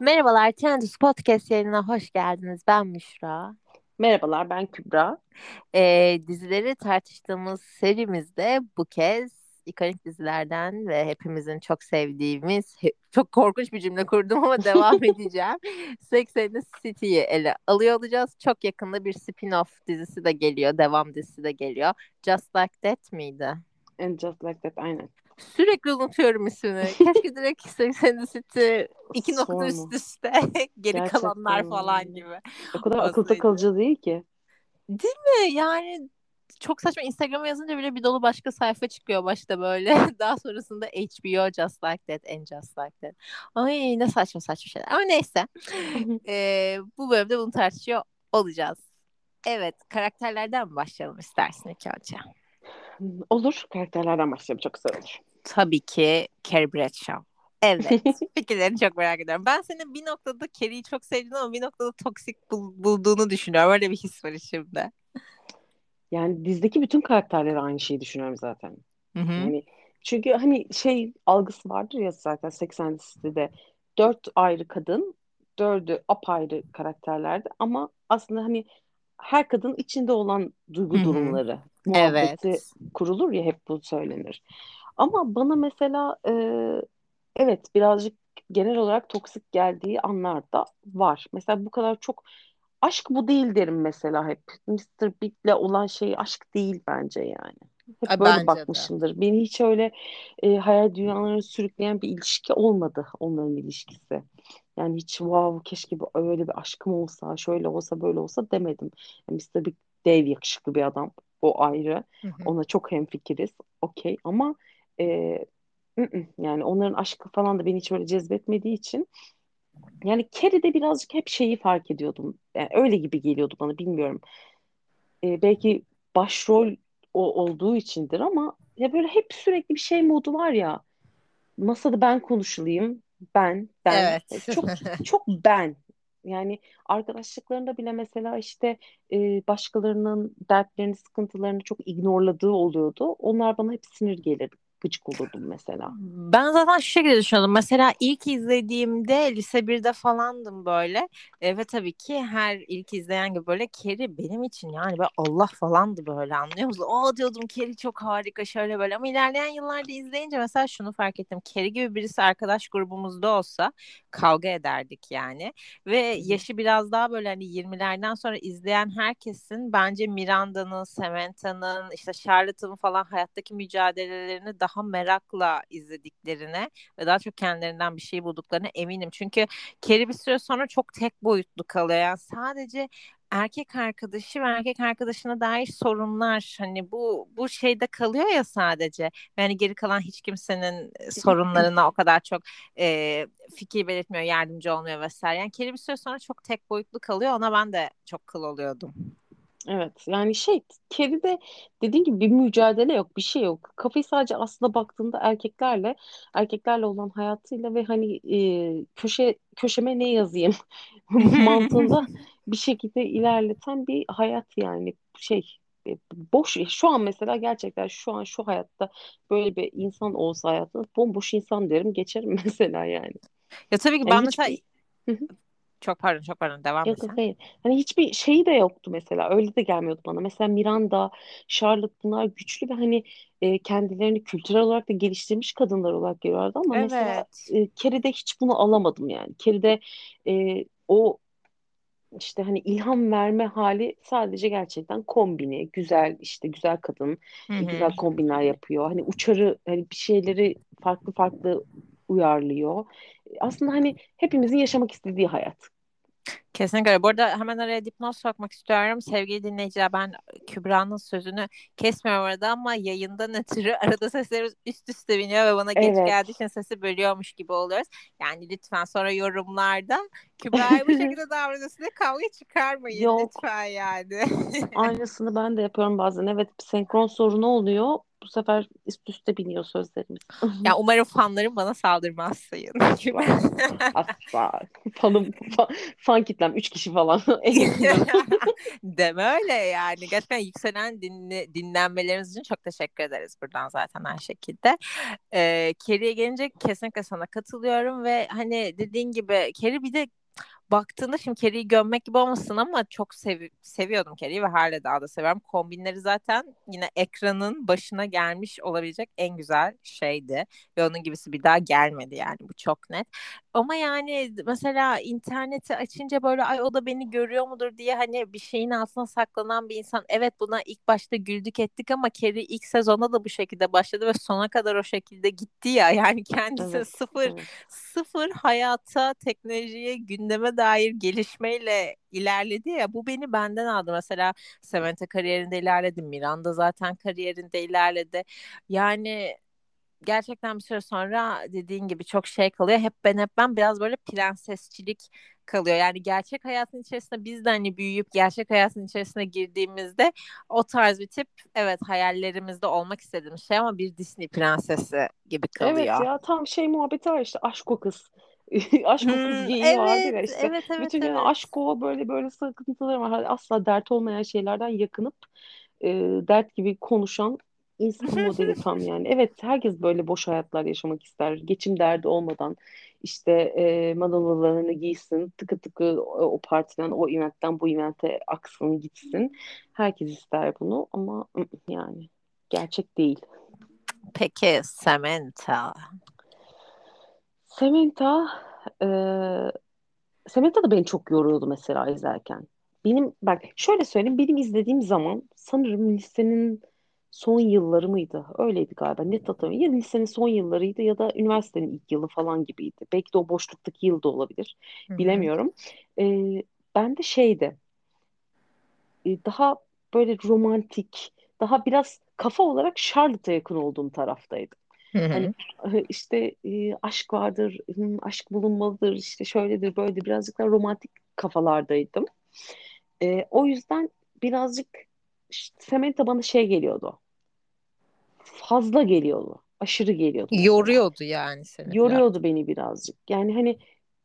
Merhabalar, Trendus Podcast yayınına hoş geldiniz. Ben Müşra. Merhabalar, ben Kübra. Ee, dizileri tartıştığımız serimizde bu kez ikonik dizilerden ve hepimizin çok sevdiğimiz, çok korkunç bir cümle kurdum ama devam edeceğim. Sex and the City'yi ele alıyor olacağız. Çok yakında bir spin-off dizisi de geliyor, devam dizisi de geliyor. Just Like That miydi? And Just Like That, aynen. Sürekli unutuyorum ismini. Keşke direkt Sex and the City iki nokta üst üste geri Gerçekten. kalanlar falan gibi. O kadar akılda kalıcı değil ki. Değil mi? Yani çok saçma Instagram'a yazınca bile bir dolu başka sayfa çıkıyor başta böyle. Daha sonrasında HBO Just Like That and Just Like That. Ay ne saçma saçma şeyler. Ama neyse. ee, bu bölümde bunu tartışıyor olacağız. Evet karakterlerden mi başlayalım istersin ilk önce? Olur. Karakterlerden başlayalım. Çok güzel olur. Tabii ki Carrie Bradshaw. Evet. Fikirlerini çok merak ediyorum. Ben senin bir noktada Carrie'yi çok sevdiğini ama bir noktada toksik bul- bulduğunu düşünüyorum. Öyle bir his var içimde. Yani dizdeki bütün karakterleri aynı şeyi düşünüyorum zaten. Hı-hı. Yani çünkü hani şey algısı vardır ya zaten 80 City'de dört ayrı kadın, dördü apayrı karakterlerdi ama aslında hani her kadın içinde olan duygu Hı-hı. durumları muhabbeti evet. kurulur ya hep bu söylenir. Ama bana mesela e, evet birazcık genel olarak toksik geldiği anlar da var. Mesela bu kadar çok aşk bu değil derim mesela hep. Mr. Big'le olan şey aşk değil bence yani. Hep Ay, böyle bakmışımdır. De. Beni hiç öyle e, hayal dünyalarına sürükleyen bir ilişki olmadı onların ilişkisi. Yani hiç wow keşke bu öyle bir aşkım olsa, şöyle olsa, böyle olsa demedim. Yani Mr. Big dev yakışıklı bir adam. O ayrı. Hı hı. Ona çok hemfikiriz. Okey ama e, yani onların aşkı falan da beni hiç öyle cezbetmediği için yani Carrie'de birazcık hep şeyi fark ediyordum. Yani öyle gibi geliyordu bana bilmiyorum. E, belki başrol o olduğu içindir ama ya böyle hep sürekli bir şey modu var ya. Masada ben konuşulayım. Ben, ben. Evet. Çok çok ben. Yani arkadaşlıklarında bile mesela işte e, başkalarının dertlerini, sıkıntılarını çok ignorladığı oluyordu. Onlar bana hep sinir gelirdi gıcık olurdum mesela. Ben zaten şu şekilde düşünüyordum. Mesela ilk izlediğimde lise 1'de falandım böyle. E, ve tabii ki her ilk izleyen gibi böyle Keri benim için yani böyle Allah falandı böyle anlıyor musun? O diyordum Keri çok harika şöyle böyle ama ilerleyen yıllarda izleyince mesela şunu fark ettim. Keri gibi birisi arkadaş grubumuzda olsa kavga ederdik yani. Ve yaşı biraz daha böyle hani 20'lerden sonra izleyen herkesin bence Miranda'nın, Samantha'nın, işte Charlotte'ın falan hayattaki mücadelelerini daha merakla izlediklerine ve daha çok kendilerinden bir şey bulduklarına eminim. Çünkü Carrie bir süre sonra çok tek boyutlu kalıyor. Yani sadece erkek arkadaşı ve erkek arkadaşına dair sorunlar hani bu bu şeyde kalıyor ya sadece yani geri kalan hiç kimsenin sorunlarına o kadar çok e, fikir belirtmiyor yardımcı olmuyor vesaire yani Carrie bir süre sonra çok tek boyutlu kalıyor ona ben de çok kıl oluyordum. Evet yani şey Carrie'de dediğin gibi bir mücadele yok bir şey yok. Kafayı sadece aslında baktığında erkeklerle erkeklerle olan hayatıyla ve hani e, köşe köşeme ne yazayım mantığında bir şekilde ilerleten bir hayat yani şey e, boş şu an mesela gerçekten şu an şu hayatta böyle bir insan olsa hayatında bomboş insan derim geçerim mesela yani. Ya tabii ki ben yani mesela hiçbir... Çok pardon çok pardon devam Yok yok hayır. Hani hiçbir şeyi de yoktu mesela. Öyle de gelmiyordu bana. Mesela Miranda, Charlotte bunlar güçlü ve hani e, kendilerini kültürel olarak da geliştirmiş kadınlar olarak görüyordu ama mesela Evet. e, Carrie'de hiç bunu alamadım yani. Carrie'de e, o işte hani ilham verme hali sadece gerçekten kombini, güzel işte güzel kadın, Hı e, güzel kombinler yapıyor. Hani uçarı hani bir şeyleri farklı farklı uyarlıyor. Aslında hani hepimizin yaşamak istediği hayat. Kesinlikle. Bu arada hemen araya dipnot sokmak istiyorum. Sevgili dinleyiciler ben Kübra'nın sözünü kesmiyorum orada ama yayından ötürü arada seslerimiz üst üste biniyor ve bana geç geldiği için sesi bölüyormuş gibi oluyoruz. Yani lütfen sonra yorumlarda Kübra'ya bu şekilde davranıyorsun diye kavga çıkarmayın Yok. lütfen yani. Aynısını ben de yapıyorum bazen. Evet senkron sorunu oluyor bu sefer üst üste biniyor sözlerimiz. ya umarım fanlarım bana saldırmaz sayın. Asla. Fanım, fan, fan kitlem 3 kişi falan. Deme öyle yani. Gerçekten yükselen dinle, dinlenmeleriniz için çok teşekkür ederiz buradan zaten her şekilde. Ee, Kerry'e gelince kesinlikle sana katılıyorum ve hani dediğin gibi Kerry bir de baktığında şimdi Kerry'i gömmek gibi olmasın ama çok sev seviyordum Kerry'i ve hala daha da seviyorum. Kombinleri zaten yine ekranın başına gelmiş olabilecek en güzel şeydi. Ve onun gibisi bir daha gelmedi yani bu çok net. Ama yani mesela interneti açınca böyle ay o da beni görüyor mudur diye hani bir şeyin altına saklanan bir insan. Evet buna ilk başta güldük ettik ama Kerry ilk sezonda da bu şekilde başladı ve sona kadar o şekilde gitti ya. Yani kendisi evet, sıfır evet. sıfır hayata, teknolojiye, gündeme dair gelişmeyle ilerledi ya bu beni benden aldı. Mesela Samantha kariyerinde ilerledi. Miranda zaten kariyerinde ilerledi. Yani gerçekten bir süre sonra dediğin gibi çok şey kalıyor. Hep ben hep ben biraz böyle prensesçilik kalıyor. Yani gerçek hayatın içerisinde biz de hani büyüyüp gerçek hayatın içerisine girdiğimizde o tarz bir tip evet hayallerimizde olmak istediğimiz şey ama bir Disney prensesi gibi kalıyor. Evet ya tam şey muhabbeti var işte aşk o kız. aşk o kız geyiği evet, vardır ya işte. Evet, evet, Bütün evet. gün aşk o böyle böyle sıkıntıları var. Asla dert olmayan şeylerden yakınıp e, dert gibi konuşan insan modeli tam yani. Evet herkes böyle boş hayatlar yaşamak ister. Geçim derdi olmadan işte e, madalyalarını giysin, tıkı tıkı o, partiden, o eventten bu evente aksın gitsin. Herkes ister bunu ama yani gerçek değil. Peki Samantha? Samantha e, Samantha da beni çok yoruyordu mesela izlerken. Benim bak şöyle söyleyeyim benim izlediğim zaman sanırım listenin son yılları mıydı? Öyleydi galiba. Net hatırlamıyorum. Ya lisenin son yıllarıydı ya da üniversitenin ilk yılı falan gibiydi. Belki de o boşluktaki yıl da olabilir. Hı-hı. Bilemiyorum. Ee, ben de şeydi. Daha böyle romantik, daha biraz kafa olarak Charlotte'a yakın olduğum taraftaydım. Hı-hı. Hani işte aşk vardır, aşk bulunmalıdır, işte şöyledir, böyle birazcık daha romantik kafalardaydım. E, o yüzden birazcık Samantha bana şey geliyordu fazla geliyordu. Aşırı geliyordu. Yoruyordu yani seni. Yoruyordu beni birazcık. Yani hani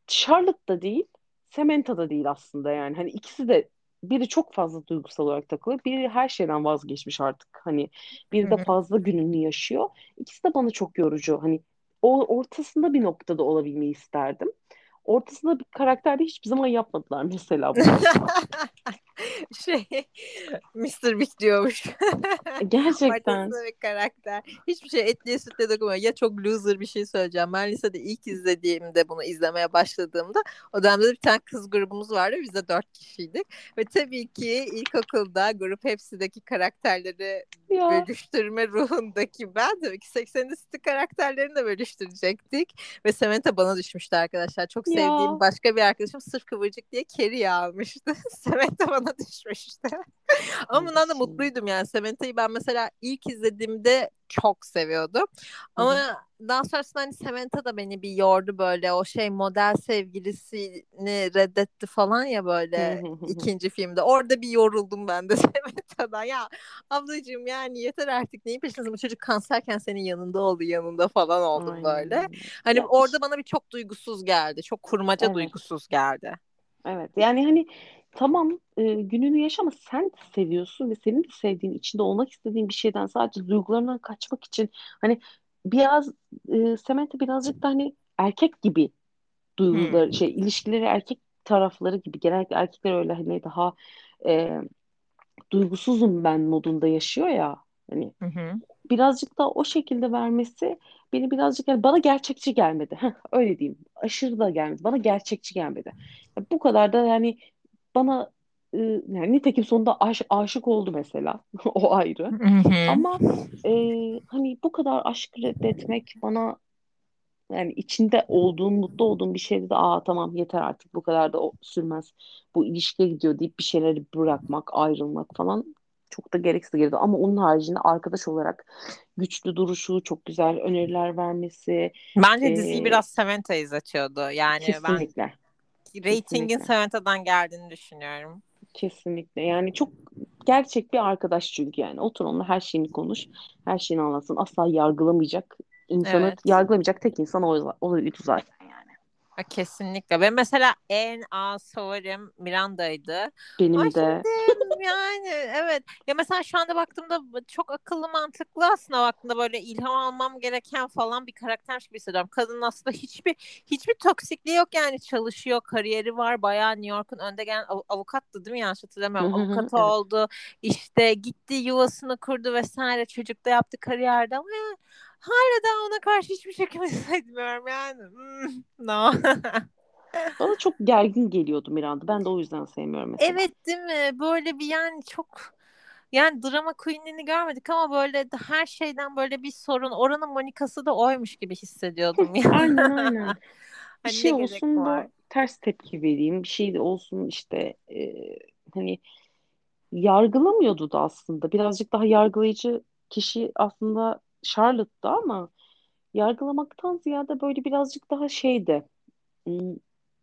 Charlotte da değil, Samantha da değil aslında yani. Hani ikisi de biri çok fazla duygusal olarak takılıyor. Biri her şeyden vazgeçmiş artık. Hani biri de fazla gününü yaşıyor. İkisi de bana çok yorucu. Hani o ortasında bir noktada olabilmeyi isterdim. Ortasında bir karakterde hiçbir zaman yapmadılar mesela bunu. şey Mr. Big diyormuş. Gerçekten. bir karakter. Hiçbir şey etliye sütle dokunmuyor. Ya çok loser bir şey söyleyeceğim. Ben lisede ilk izlediğimde bunu izlemeye başladığımda o dönemde bir tane kız grubumuz vardı. Biz de dört kişiydik. Ve tabii ki ilkokulda grup hepsideki karakterleri ya. bölüştürme ruhundaki ben tabii ki 80 üstü karakterlerini de bölüştürecektik. Ve Samantha bana düşmüştü arkadaşlar. Çok sevdiğim ya. başka bir arkadaşım sırf kıvırcık diye Carrie almıştı. Samantha bana bana düşmüştü. Ama bundan da mutluydum yani. Samantha'yı ben mesela ilk izlediğimde çok seviyordum. Ama Hı-hı. daha sonrasında hani Samantha da beni bir yordu böyle. O şey model sevgilisini reddetti falan ya böyle ikinci filmde. Orada bir yoruldum ben de Samantha'dan. Ya ablacığım yani yeter artık neyin peşindesin? Bu çocuk kanserken senin yanında oldu yanında falan oldum Aynen. böyle. Hani ya, orada bana bir çok duygusuz geldi. Çok kurmaca evet. duygusuz geldi. Evet yani hani tamam e, gününü yaşama sen de seviyorsun ve senin de sevdiğin içinde olmak istediğin bir şeyden sadece duygularından kaçmak için hani biraz e, Samantha birazcık da hani erkek gibi duyguları hmm. şey ilişkileri erkek tarafları gibi genellikle erkekler öyle hani daha e, duygusuzum ben modunda yaşıyor ya hani hı birazcık da o şekilde vermesi beni birazcık yani bana gerçekçi gelmedi. Heh, öyle diyeyim. Aşırı da gelmedi. Bana gerçekçi gelmedi. Ya bu kadar da yani bana e, yani nitekim sonunda aş, aşık oldu mesela. o ayrı. Ama e, hani bu kadar aşk reddetmek bana yani içinde olduğun, mutlu olduğun bir şeyde de aa tamam yeter artık bu kadar da o sürmez. Bu ilişkiye gidiyor deyip bir şeyleri bırakmak, ayrılmak falan çok da gereksiz geldi. Ama onun haricinde arkadaş olarak güçlü duruşu, çok güzel öneriler vermesi. Bence e, diziyi biraz Samantha izletiyordu. Yani kesinlikle. ben ratingin Samantha'dan geldiğini düşünüyorum. Kesinlikle. Yani çok gerçek bir arkadaş çünkü yani. Otur onunla her şeyini konuş. Her şeyini anlatsın. Asla yargılamayacak. insanı Evet. yargılamayacak tek insan o, oydu zaten yani. Kesinlikle. Ben mesela en az favorim Miranda'ydı. Benim Ay de. şimdi yani evet. Ya mesela şu anda baktığımda çok akıllı mantıklı aslında baktığımda böyle ilham almam gereken falan bir karaktermiş gibi hissediyorum. Kadının aslında hiçbir hiçbir toksikliği yok yani çalışıyor, kariyeri var. Bayağı New York'un önde gelen av- avukattı değil mi? Yanlış hatırlamıyorum. Avukatı Evet. oldu. işte gitti yuvasını kurdu vesaire. Çocuk da yaptı kariyerde ama ya hala da ona karşı hiçbir şekilde hissetmiyorum yani. Hmm, no. Bana çok gergin geliyordu Miranda. Ben de o yüzden sevmiyorum mesela. Evet değil mi? Böyle bir yani çok yani drama queen'ini görmedik ama böyle her şeyden böyle bir sorun. Oranın Monika'sı da oymuş gibi hissediyordum ya. Aynen aynen. Bir Hani şey olsun var? da ters tepki vereyim. Bir şey de olsun işte e, hani yargılamıyordu da aslında. Birazcık daha yargılayıcı kişi aslında Charlotte'dı ama yargılamaktan ziyade böyle birazcık daha şeydi.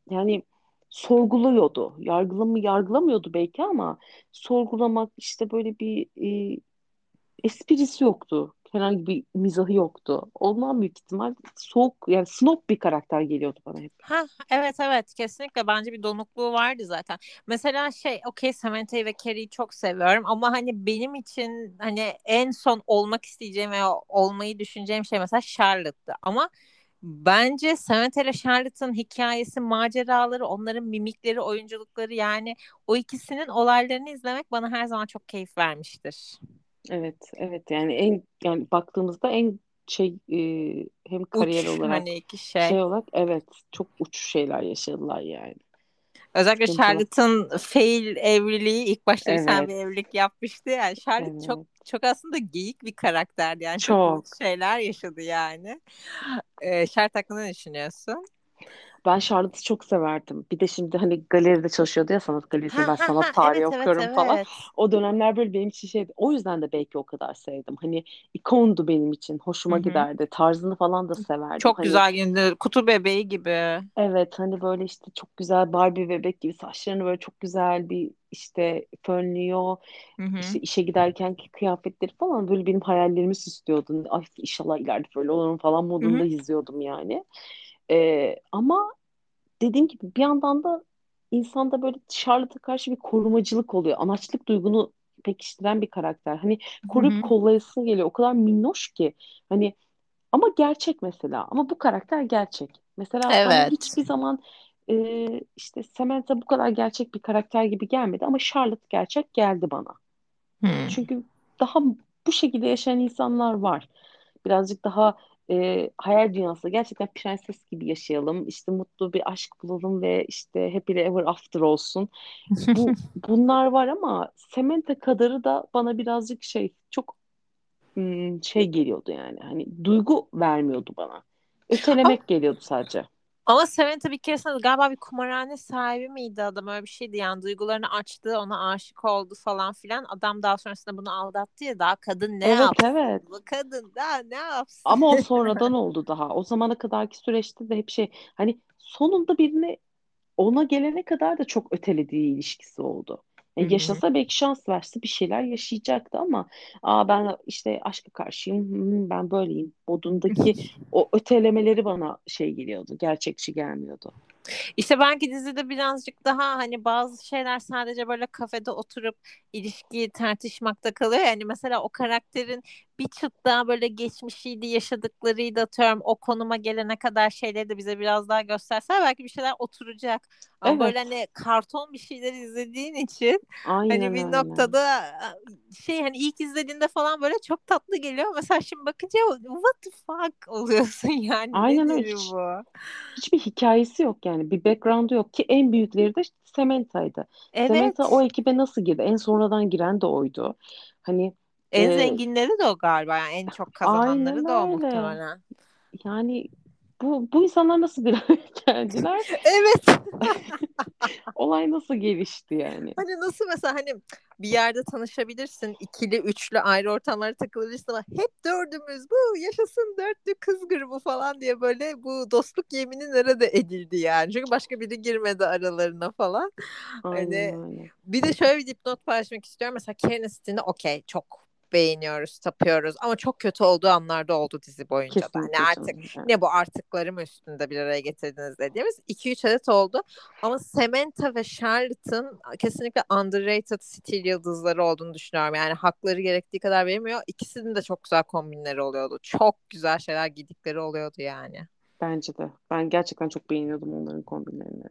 Yani sorguluyordu. Yargılamı yargılamıyordu belki ama sorgulamak işte böyle bir e, esprisi yoktu. Herhangi bir mizahı yoktu. Ondan büyük ihtimal soğuk yani snob bir karakter geliyordu bana hep. Ha evet evet kesinlikle bence bir donukluğu vardı zaten. Mesela şey okey Samantha'yı ve Carrie'yi çok seviyorum ama hani benim için hani en son olmak isteyeceğim ve olmayı düşüneceğim şey mesela Charlotte'tı. Ama bence Samantha ile Charlotte'ın hikayesi, maceraları, onların mimikleri, oyunculukları yani o ikisinin olaylarını izlemek bana her zaman çok keyif vermiştir. Evet, evet yani en yani baktığımızda en şey e, hem kariyer Uç olarak hani iki şey. şey olarak evet çok uç şeyler yaşadılar yani. Özellikle Sıkıntılı. Charlotte'ın fail evliliği ilk başta sen Evet. bir evlilik yapmıştı yani Charlotte Evet. çok çok aslında geyik bir karakterdi yani çok, Çok. şeyler yaşadı yani. Ee, Charlotte hakkında ne düşünüyorsun? Ben Charlotte'ı çok severdim. Bir de şimdi hani galeride çalışıyordu ya sanat galerisinde ben sanat tarihi evet evet okuyorum falan. evet. O dönemler böyle benim için şeydi. O yüzden de belki o kadar sevdim. Hani ikondu benim için. Hoşuma Hı hı. giderdi. Tarzını falan da severdim. Çok Hani güzel giyindi. Kutu bebeği gibi. evet hani böyle işte çok güzel Barbie bebek gibi saçlarını böyle çok güzel bir işte fönlüyor. İşte işe giderkenki kıyafetleri falan böyle benim hayallerimi süslüyordu. Ay inşallah ileride böyle olurum falan modunda hı. izliyordum yani. Ee, ama dediğim gibi bir yandan da insanda böyle Charlotte'a karşı bir korumacılık oluyor. Anaçlık duygunu pekiştiren bir karakter. Hani koruyup hı. kollayasın geliyor. O kadar minnoş ki. Hani ama gerçek mesela. Ama bu karakter gerçek. Mesela Evet. hiçbir zaman e, işte Samantha bu kadar gerçek bir karakter gibi gelmedi ama Charlotte gerçek geldi bana. Hı. Çünkü daha bu şekilde yaşayan insanlar var. Birazcık daha e, hayal dünyası gerçekten prenses gibi yaşayalım. İşte mutlu bir aşk bulalım ve işte happy ever after olsun. Bu bunlar var ama Samantha kadarı da bana birazcık şey çok hmm, şey geliyordu yani. Hani duygu vermiyordu bana. Ötelemek geliyordu sadece. Ama Samantha bir keresinde galiba bir kumarhane sahibi miydi adam öyle bir şeydi yani duygularını açtı ona aşık oldu falan filan adam daha sonrasında bunu aldattı ya daha kadın ne Evet yapsın evet. bu kadın daha ne yapsın Ama o sonradan oldu daha. O zamana kadarki süreçte de hep şey hani sonunda birini ona gelene kadar da çok ötelediği ilişkisi oldu. Hı. yaşasa belki şans verse bir şeyler yaşayacaktı ama aa ben işte aşka karşıyım, hmm, ben böyleyim. Modundaki o ötelemeleri bana şey geliyordu, gerçekçi gelmiyordu. İşte belki dizide birazcık daha hani bazı şeyler sadece böyle kafede oturup ilişkiyi tartışmakta kalıyor. Yani mesela o karakterin bir çıt daha böyle geçmişiydi, yaşadıklarıydı atıyorum o konuma gelene kadar şeyleri de bize biraz daha gösterseler belki bir şeyler oturacak. Ama böyle Evet, hani karton bir şeyler izlediğin için hani aynen bir öyle. noktada şey hani ilk izlediğinde falan böyle çok tatlı geliyor. Mesela şimdi bakınca what the fuck oluyorsun yani Aynen öyle. Hiç, bu? hiçbir hikayesi yok yani. Bir background'u yok ki en büyükleri de. Samantha o Evet. ekibe nasıl girdi? En sonradan giren de oydu. Hani En e, zenginleri de o galiba. Yani en çok kazananları da o muhtemelen. Yani bu, bu insanlar nasıl bir araya geldiler? evet. Olay nasıl gelişti yani? Hani nasıl mesela hani bir yerde tanışabilirsin. ikili, üçlü ayrı ortamlara takılabilirsin ama hep dördümüz bu yaşasın dörtlü kız grubu falan diye böyle bu dostluk yemini nerede edildi yani. Çünkü başka biri girmedi aralarına falan. Aynen hani bir de şöyle bir dipnot paylaşmak istiyorum. Mesela Karen Stin'i okey çok beğeniyoruz, tapıyoruz ama çok kötü olduğu anlarda oldu dizi boyunca Kesinlikle da. Hani artık canım. ne bu artıklarım üstünde bir araya getirdiniz dediğimiz 2-3 adet oldu. Ama Samantha ve Charlotte'ın kesinlikle underrated stil yıldızları olduğunu düşünüyorum. Yani hakları gerektiği kadar verilmiyor. İkisinin de çok güzel kombinleri oluyordu. Çok güzel şeyler giydikleri oluyordu yani. Bence de. Ben gerçekten çok beğeniyordum onların kombinlerini.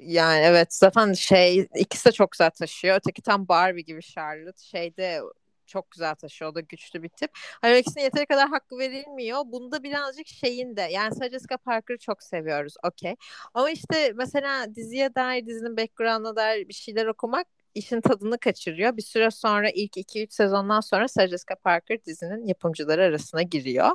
Yani evet zaten şey ikisi de çok güzel taşıyor. Öteki tam Barbie gibi Charlotte. Şeyde çok güzel taşıyor. O da güçlü bir tip. Hani ikisine yeteri kadar hakkı verilmiyor. Bunda birazcık şeyin de yani Sarah Jessica Parker'ı çok seviyoruz. Okey. Ama işte mesela diziye dair dizinin background'ına dair bir şeyler okumak işin tadını kaçırıyor. Bir süre sonra ilk 2-3 sezondan sonra Sarah Jessica Parker dizinin yapımcıları arasına giriyor.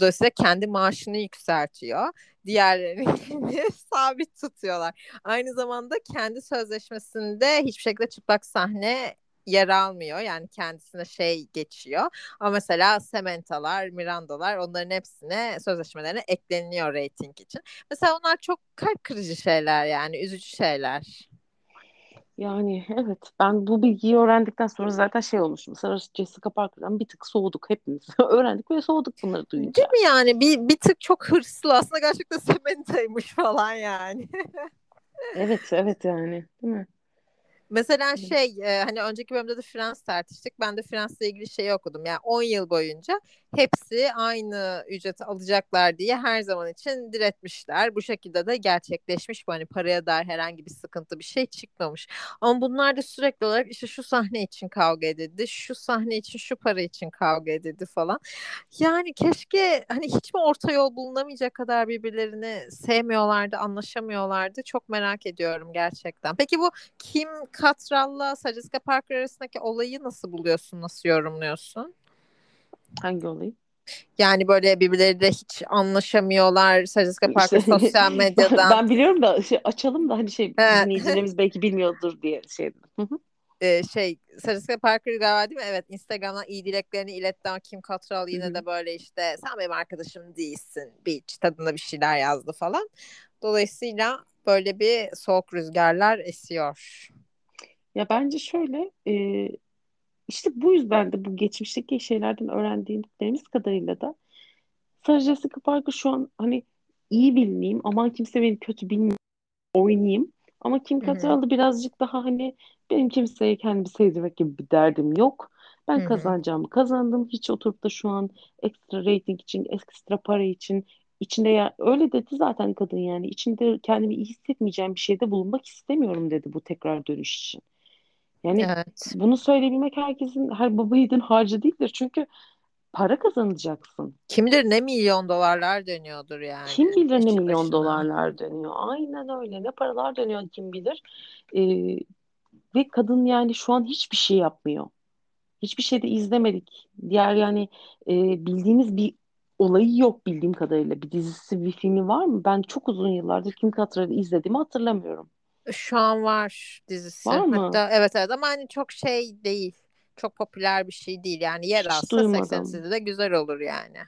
Dolayısıyla kendi maaşını yükseltiyor. Diğerlerini sabit tutuyorlar. Aynı zamanda kendi sözleşmesinde hiçbir şekilde çıplak sahne yer almıyor. Yani kendisine şey geçiyor. Ama mesela Sementa'lar, Miranda'lar onların hepsine sözleşmelerine ekleniyor reyting için. Mesela onlar çok kalp kırıcı şeyler yani üzücü şeyler. Yani evet ben bu bilgiyi öğrendikten sonra zaten şey olmuşum. Sarah Jessica Parker'dan bir tık soğuduk hepimiz. Öğrendik ve soğuduk bunları duyunca. Değil mi yani? Bir, bir tık çok hırslı aslında gerçekten Sementa'ymış falan yani. evet evet yani değil mi? Mesela şey e, hani önceki bölümde de Frans tartıştık. Ben de Frans'la ilgili şeyi okudum. Yani 10 yıl boyunca hepsi aynı ücreti alacaklar diye her zaman için diretmişler. Bu şekilde de gerçekleşmiş bu. Hani paraya dair herhangi bir sıkıntı bir şey çıkmamış. Ama bunlar da sürekli olarak işte şu sahne için kavga edildi. Şu sahne için şu para için kavga edildi falan. Yani keşke hani hiç mi orta yol bulunamayacak kadar birbirlerini sevmiyorlardı, anlaşamıyorlardı. Çok merak ediyorum gerçekten. Peki bu Kim Cattrall'la Sarah Jessica Parker arasındaki olayı nasıl buluyorsun, nasıl yorumluyorsun? Hangi olayı? Yani böyle birbirleri de hiç anlaşamıyorlar. Sarah Jessica Parker işte, sosyal medyadan. Ben biliyorum da şey, açalım da hani şey dinleyicilerimiz belki bilmiyordur diye şey ee, şey Jessica Parker galiba değil mi? Evet Instagram'dan iyi dileklerini iletti ama Kim Cattrall yine Hı-hı. de böyle işte sen benim arkadaşım değilsin bitch tadında bir şeyler yazdı falan. Dolayısıyla böyle bir soğuk rüzgarlar esiyor. Ya bence şöyle e, işte bu yüzden de bu geçmişteki şeylerden öğrendiğimiz kadarıyla da Sarah Jessica Parker şu an hani iyi bilineyim aman kimse beni kötü bilmiyor oynayayım ama Kim Cattrall'da birazcık daha hani benim kimseye kendimi sevdirmek gibi bir derdim yok. Ben Hı-hı. kazanacağımı kazandım. Hiç oturup da şu an ekstra rating için, ekstra para için içinde ya öyle dedi zaten kadın yani içinde kendimi iyi hissetmeyeceğim bir şeyde bulunmak istemiyorum dedi bu tekrar dönüş için. Yani evet. bunu söyleyebilmek herkesin her baba yiğidin harcı değildir. Çünkü para kazanacaksın. Kim bilir ne milyon dolarlar dönüyordur yani. Kim bilir ne milyon başına. dolarlar dönüyor. Aynen öyle. Ne paralar dönüyor kim bilir. Ee, ve kadın yani şu an hiçbir şey yapmıyor. Hiçbir şey de izlemedik. Diğer yani e, bildiğimiz bir olayı yok bildiğim kadarıyla. Bir dizisi, bir filmi var mı? Ben çok uzun yıllardır Kim Cattrall'ı izlediğimi hatırlamıyorum. Şu an var dizisi. Var mı? Hatta evet evet ama hani çok şey değil. Çok popüler bir şey değil. Yani yer alsa 80'sinde de güzel olur yani.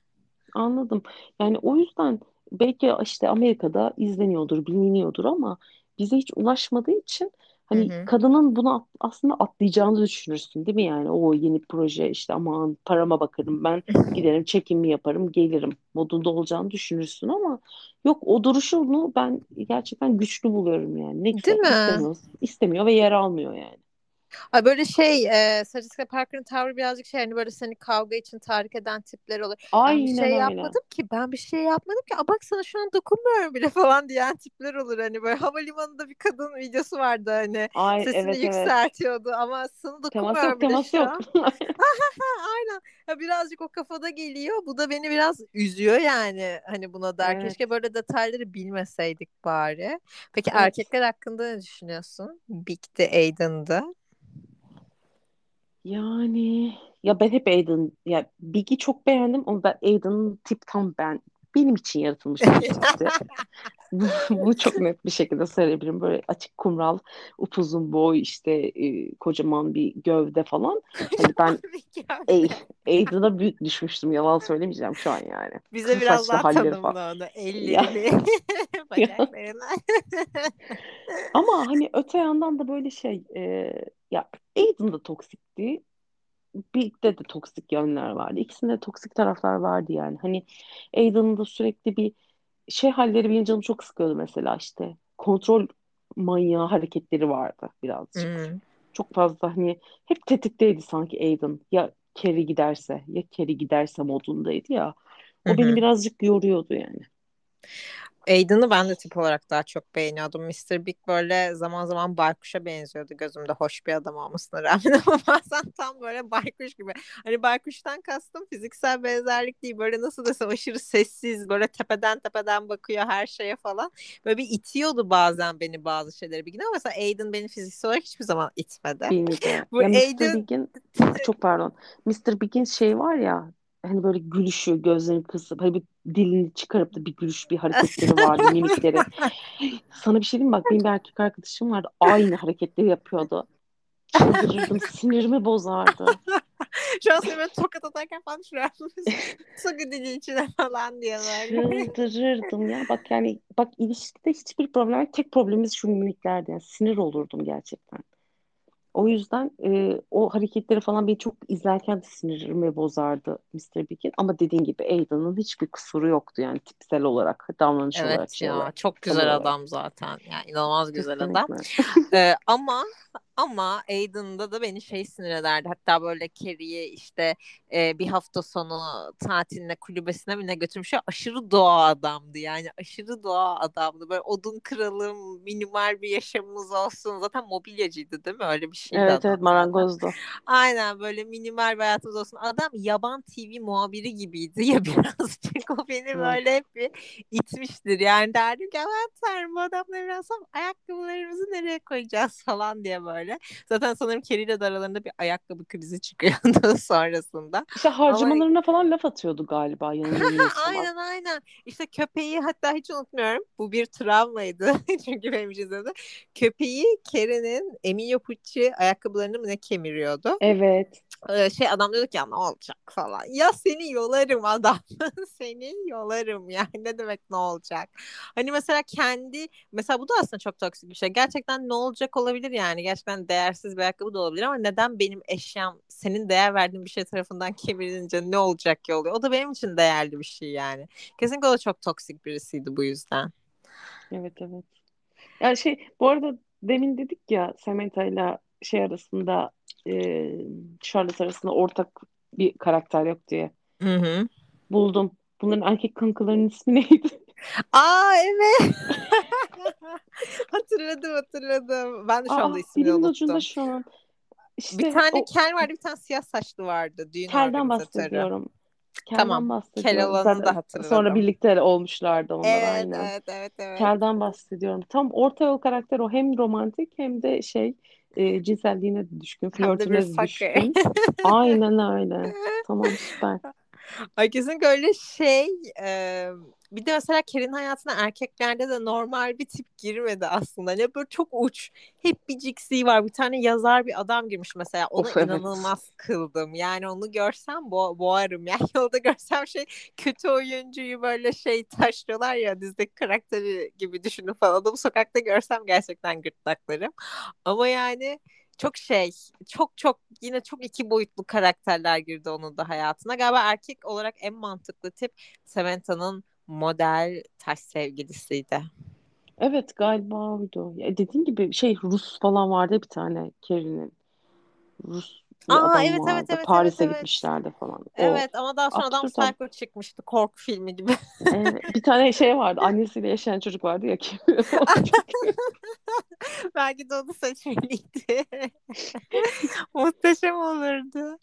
Anladım. Yani o yüzden belki işte Amerika'da izleniyordur, biliniyordur ama bize hiç ulaşmadığı için Hani hı hı. kadının bunu aslında atlayacağını düşünürsün değil mi yani o yeni proje işte aman parama bakarım ben giderim çekimimi yaparım gelirim modunda olacağını düşünürsün ama yok o duruşunu ben gerçekten güçlü buluyorum yani ne güzel istemiyor, istemiyor ve yer almıyor yani. Ay böyle şey e, Jessica Parker'ın tavrı birazcık şey hani böyle seni kavga için tahrik eden tipler olur. Aynen ben bir şey öyle. yapmadım ki ben bir şey yapmadım ki. A bak sana şu an dokunmuyorum bile falan diyen tipler olur. Hani böyle havalimanında bir kadın videosu vardı hani Ay, sesini evet, yükseltiyordu evet. ama sana dokunmuyorum temas yok, bile temas şu yok. an. Aynen. Ya birazcık o kafada geliyor. Bu da beni biraz üzüyor yani. Hani buna der. Evet. Keşke böyle detayları bilmeseydik bari. Peki evet. erkekler hakkında ne düşünüyorsun? Big'di, Aiden'dı. Yani ya ben hep Aiden ya Big'i çok beğendim ama ben Aiden'ın tip tam ben benim için yaratılmış bir tipti. Bunu çok net bir şekilde söyleyebilirim. Böyle açık kumral, upuzun boy, işte e, kocaman bir gövde falan. Hani ben Aiden'a büyük düşmüştüm. Yalan söylemeyeceğim şu an yani. Bize Kısa biraz daha tanımla onu. Ellerini, bacaklarını. Ama hani öte yandan da böyle şey e, ya Aiden da toksikti. Birlikte de toksik yönler vardı. İkisinde de toksik taraflar vardı yani. Hani Aiden'ın da sürekli bir şey halleri benim canımı çok sıkıyordu mesela işte. Kontrol manyağı hareketleri vardı birazcık. Hmm. Çok fazla hani hep tetikteydi sanki Aiden. Ya Carrie giderse ya Carrie giderse modundaydı ya. O Hı-hı. beni birazcık yoruyordu yani. Aiden'ı ben de tip olarak daha çok beğeniyordum. Mr. Big böyle zaman zaman baykuşa benziyordu gözümde hoş bir adam olmasına rağmen ama bazen tam böyle baykuş gibi. Hani baykuştan kastım fiziksel benzerlik değil böyle nasıl desem aşırı sessiz böyle tepeden tepeden bakıyor her şeye falan. Böyle bir itiyordu bazen beni bazı şeyleri bir gün ama mesela Aiden beni fiziksel olarak hiçbir zaman itmedi. Bu ya Aiden... Mr. Big'in çok pardon. Mr. Big'in şey var ya hani böyle gülüşü, gözlerini kısıp hani bir dilini çıkarıp da bir gülüş, bir hareketleri vardı, mimikleri. Sana bir şey diyeyim mi? Bak benim bir erkek arkadaşım vardı. Aynı hareketleri yapıyordu. Çıldırırdım, sinirimi bozardı. Şu an seni tokat atarken falan şuraya Sakın dili içine falan böyle. Çıldırırdım ya. Bak yani bak ilişkide hiçbir problem. Tek problemimiz şu mimiklerdi. Yani sinir olurdum gerçekten. O yüzden e, o hareketleri falan beni çok izlerken de sinirimi bozardı Mr. Big'in. Ama dediğin gibi Aidan'ın hiçbir kusuru yoktu yani tipsel olarak, davranış evet olarak. Evet ya olarak, çok güzel adam zaten. Yani inanılmaz güzel Kesinlikle. adam. ee, ama ama Aiden'da da beni şey sinir ederdi. Hatta böyle Carrie'yi işte e, bir hafta sonu tatiline kulübesine mi ne götürmüş. Aşırı doğa adamdı yani. Aşırı doğa adamdı. Böyle odun kıralım, minimal bir yaşamımız olsun. Zaten mobilyacıydı değil mi? Öyle bir şeydi Evet evet marangozdu. Aynen böyle minimal bir hayatımız olsun. Adam yaban TV muhabiri gibiydi ya birazcık. O beni böyle hep bir itmiştir. Yani derdim ki aman tanrım bu adamla biraz ayakkabılarımızı nereye koyacağız falan diye böyle böyle. Zaten sanırım Kerry ile de aralarında bir ayakkabı krizi çıkıyordu sonrasında. İşte harcamalarına Ama... falan laf atıyordu galiba aynen aynen. İşte köpeği hatta hiç unutmuyorum. Bu bir travmaydı. Çünkü benim izledim. Köpeği Kerry'nin Emilio Pucci ayakkabılarını mı ne kemiriyordu? Evet. Ee, şey adam diyordu ki ya ne olacak falan. Ya seni yolarım adam. seni yolarım yani ne demek ne olacak. Hani mesela kendi mesela bu da aslında çok toksik bir şey. Gerçekten ne olacak olabilir yani. Gerçekten gerçekten değersiz bir ayakkabı da olabilir ama neden benim eşyam senin değer verdiğin bir şey tarafından kemirilince ne olacak ki oluyor? O da benim için değerli bir şey yani. Kesinlikle o da çok toksik birisiydi bu yüzden. Evet evet. Yani şey bu arada demin dedik ya Samantha ile şey arasında e, Charlotte arasında ortak bir karakter yok diye. Hı hı. Buldum. Bunların erkek kankalarının ismi neydi? Aa evet. hatırladım hatırladım. Ben de şu Aa, anda ismini unuttum. ucunda şu an. İşte bir tane o... kel vardı bir tane siyah saçlı vardı. Düğün Kelden bahsediyorum. Kelden tamam. bahsediyorum. Kel olanı da hatırladım. Sonra birlikte olmuşlardı onlar evet, aynen. Evet evet evet. Kelden bahsediyorum. Tam orta yol karakter o. Hem romantik hem de şey e, cinselliğine düşkün. Flörtüne düşkün. aynen öyle. Tamam süper. Ay kesinlikle öyle şey e, bir de mesela Kerin hayatına erkeklerde de normal bir tip girmedi aslında. Ne böyle çok uç. Hep bir ciksi var. Bir tane yazar bir adam girmiş mesela. Onu of, inanılmaz evet. kıldım. Yani onu görsem bo boğarım. Yani yolda görsem şey kötü oyuncuyu böyle şey taşlıyorlar ya dizdeki karakteri gibi düşünün falan. Adamı sokakta görsem gerçekten gırtlaklarım. Ama yani çok şey çok çok yine çok iki boyutlu karakterler girdi onun da hayatına. Galiba erkek olarak en mantıklı tip Samantha'nın model taş sevgilisiydi. Evet galiba oydu. Ya dediğin gibi şey Rus falan vardı bir tane Carrie'nin. Rus bir Aa, adam evet, vardı. Evet, evet, Paris'e evet, gitmişlerdi falan. O evet ama daha sonra adam Psycho çıkmıştı korku filmi gibi. evet, bir tane şey vardı annesiyle yaşayan çocuk vardı ya ki. Belki de onu seçmeliydi. Muhteşem olurdu.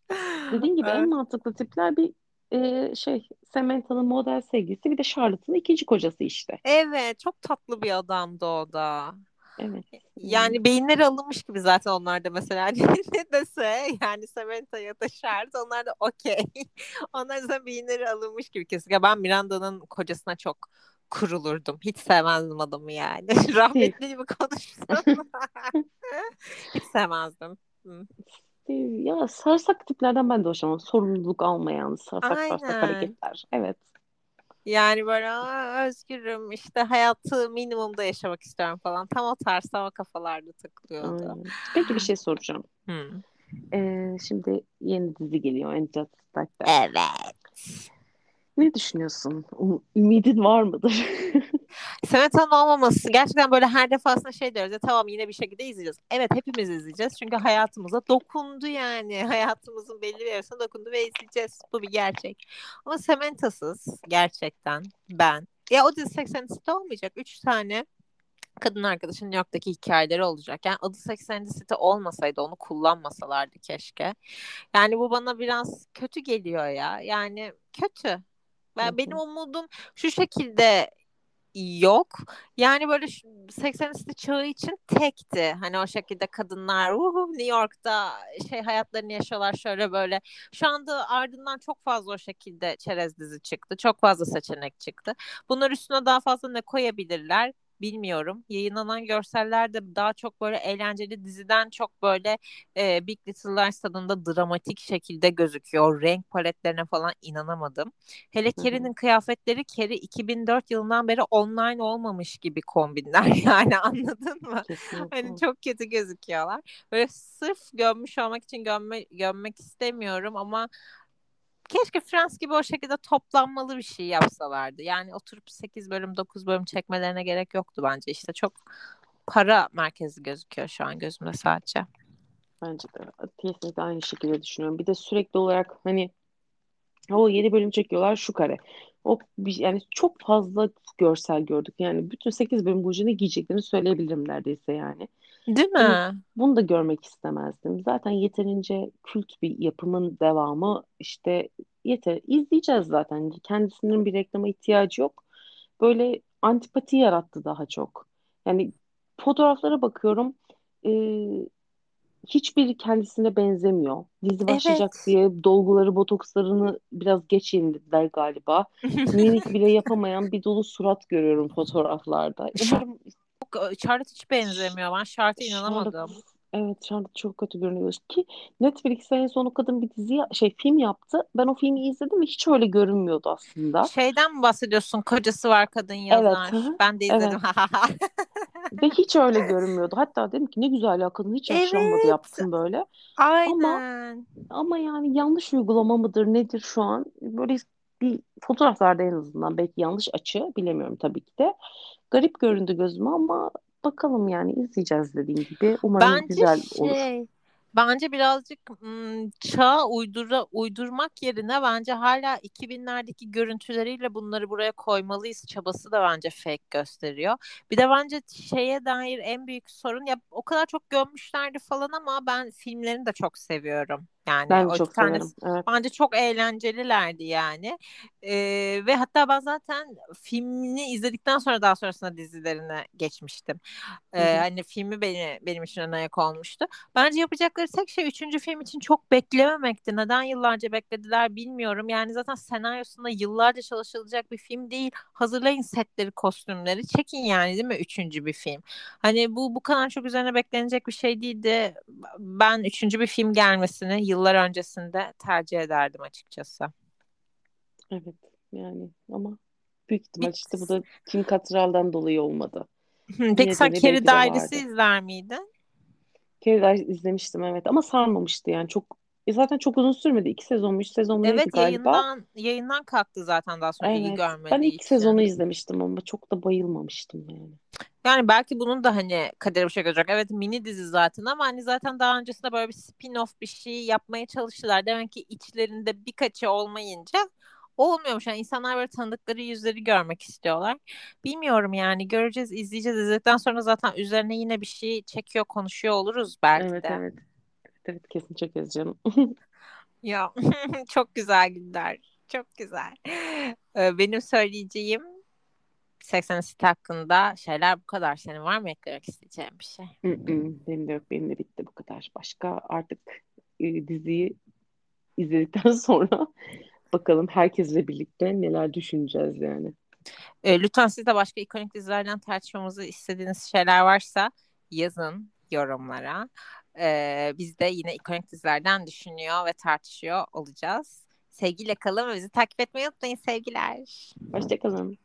Dediğin gibi evet. en mantıklı tipler bir e, şey Samantha'nın model sevgilisi bir de Charlotte'ın ikinci kocası işte. Evet çok tatlı bir adamdı o da. Evet. Yani beyinleri alınmış gibi zaten onlar da mesela ne dese yani Samantha ya da Shard onlar da okey. onlar da beyinleri alınmış gibi kesinlikle. Ben Miranda'nın kocasına çok kurulurdum. Hiç sevmezdim adamı yani. Rahmetli gibi konuşsam. Hiç sevmezdim. Ya sarsak tiplerden ben de hoşlanmam. Sorumluluk almayan, sarsak Aynen. sarsak hareketler. Evet. Yani böyle özgürüm işte hayatı minimumda yaşamak istiyorum falan. Tam o tarz o kafalarda takılıyordu. Hmm. Peki bir şey soracağım. Hmm. Ee, şimdi yeni dizi geliyor. Angel Evet. Ne düşünüyorsun? Ümidin var mıdır? Semetan olmaması gerçekten böyle her defasında şey diyoruz ya tamam yine bir şekilde izleyeceğiz. Evet hepimiz izleyeceğiz çünkü hayatımıza dokundu yani. Hayatımızın belli bir yarısına dokundu ve izleyeceğiz. Bu bir gerçek. Ama Sementasız gerçekten ben ya o dizi 80 City olmayacak. Üç tane kadın arkadaşın New York'taki hikayeleri olacak. Yani adı 80 City olmasaydı onu kullanmasalardı keşke. Yani bu bana biraz kötü geliyor ya. Yani kötü. Ben, benim umudum şu şekilde yok. Yani böyle 80'li çağı için tekti. Hani o şekilde kadınlar uhu, New York'ta şey hayatlarını yaşıyorlar şöyle böyle. Şu anda ardından çok fazla o şekilde çerez dizi çıktı. Çok fazla seçenek çıktı. Bunlar üstüne daha fazla ne koyabilirler? Bilmiyorum. Yayınlanan görseller de daha çok böyle eğlenceli diziden çok böyle e, Big Little Lies tadında dramatik şekilde gözüküyor. Renk paletlerine falan inanamadım. Hele Carrie'nin kıyafetleri Carrie 2004 yılından beri online olmamış gibi kombinler yani anladın mı? Hani çok kötü gözüküyorlar. Böyle sırf gömmüş olmak için gömme, gömmek istemiyorum ama keşke Frans gibi o şekilde toplanmalı bir şey yapsalardı. Yani oturup 8 bölüm 9 bölüm çekmelerine gerek yoktu bence. İşte çok para merkezi gözüküyor şu an gözümde sadece. Bence de kesinlikle aynı şekilde düşünüyorum. Bir de sürekli olarak hani o yeni bölüm çekiyorlar şu kare. O yani çok fazla görsel gördük. Yani bütün 8 bölüm boyunca ne giyeceklerini söyleyebilirim neredeyse yani. Değil mi? Bunu, bunu da görmek istemezdim. Zaten yeterince kült bir yapımın devamı işte yeter. izleyeceğiz zaten. Kendisinin bir reklama ihtiyacı yok. Böyle antipati yarattı daha çok. Yani fotoğraflara bakıyorum. E, hiçbiri kendisine benzemiyor. Dizi başlayacak evet. diye dolguları, botokslarını biraz geç indirdiler galiba. Mimik bile yapamayan bir dolu surat görüyorum fotoğraflarda. Umarım Charlotte hiç benzemiyor. Ben Charlotte'a inanamadım. evet Charlotte çok kötü görünüyor. Ki Netflix'te en son o kadın bir dizi şey film yaptı. Ben o filmi izledim ve hiç öyle görünmüyordu aslında. Şeyden mi bahsediyorsun? Kocası var kadın yazar. Evet. Ben de izledim. Evet. ve hiç öyle görünmüyordu. Hatta dedim ki ne güzel ya kadın hiç yaşlanmadı evet. yapsın böyle. Aynen. Ama, ama yani yanlış uygulama mıdır nedir şu an? Böyle bir fotoğraflarda en azından belki yanlış açı bilemiyorum tabii ki de garip göründü gözüme ama bakalım yani izleyeceğiz dediğim gibi. Umarım Bence güzel olur. Şey, bence birazcık ım, çağa uydura, uydurmak yerine bence hala 2000'lerdeki görüntüleriyle bunları buraya koymalıyız çabası da bence fake gösteriyor. Bir de bence şeye dair en büyük sorun ya o kadar çok gömmüşlerdi falan ama ben filmlerini de çok seviyorum. Yani ben o çok severim. Evet. Bence çok eğlencelilerdi yani. Ee, ve hatta ben zaten filmini izledikten sonra daha sonrasında dizilerine geçmiştim. Ee, hani filmi beni benim için ön ayak olmuştu. Bence yapacakları tek şey üçüncü film için çok beklememekti. Neden yıllarca beklediler bilmiyorum. Yani zaten senaryosunda yıllarca çalışılacak bir film değil. Hazırlayın setleri, kostümleri. Çekin yani değil mi üçüncü bir film. Hani bu bu kadar çok üzerine beklenecek bir şey değildi. Ben üçüncü bir film gelmesini yıllar öncesinde tercih ederdim açıkçası. Evet yani ama büyük ihtimal işte bu da Kim Cattrall'dan dolayı olmadı. Peki sen Carrie Dairesi izler miydin? Carrie Dairesi izlemiştim evet ama sarmamıştı yani çok e zaten çok uzun sürmedi. İki sezon mu, üç sezon mu evet, galiba. yayından, yayından kalktı zaten daha sonra evet. iyi görmediği Ben ilk için. sezonu izlemiştim ama çok da bayılmamıştım yani. Yani belki bunun da hani kaderi bir şey olacak. Evet mini dizi zaten ama hani zaten daha öncesinde böyle bir spin-off bir şey yapmaya çalıştılar. Demek ki içlerinde birkaçı olmayınca olmuyormuş. Yani insanlar böyle tanıdıkları yüzleri görmek istiyorlar. Bilmiyorum yani göreceğiz, izleyeceğiz. İzledikten sonra zaten üzerine yine bir şey çekiyor, konuşuyor oluruz belki evet, de. Evet evet. Evet kesin çekeriz canım. ya çok güzel günler. Çok güzel. Benim söyleyeceğim 80 City hakkında şeyler bu kadar. Senin var mı eklemek isteyeceğin bir şey? Benim de yok. Benim de bitti bu kadar. Başka artık e, diziyi izledikten sonra bakalım herkesle birlikte neler düşüneceğiz yani. E, lütfen siz de başka ikonik dizilerden tartışmamızı istediğiniz şeyler varsa yazın yorumlara. E, biz de yine ikonik dizilerden düşünüyor ve tartışıyor olacağız. Sevgiyle kalın ve bizi takip etmeyi unutmayın sevgiler. Hoşçakalın.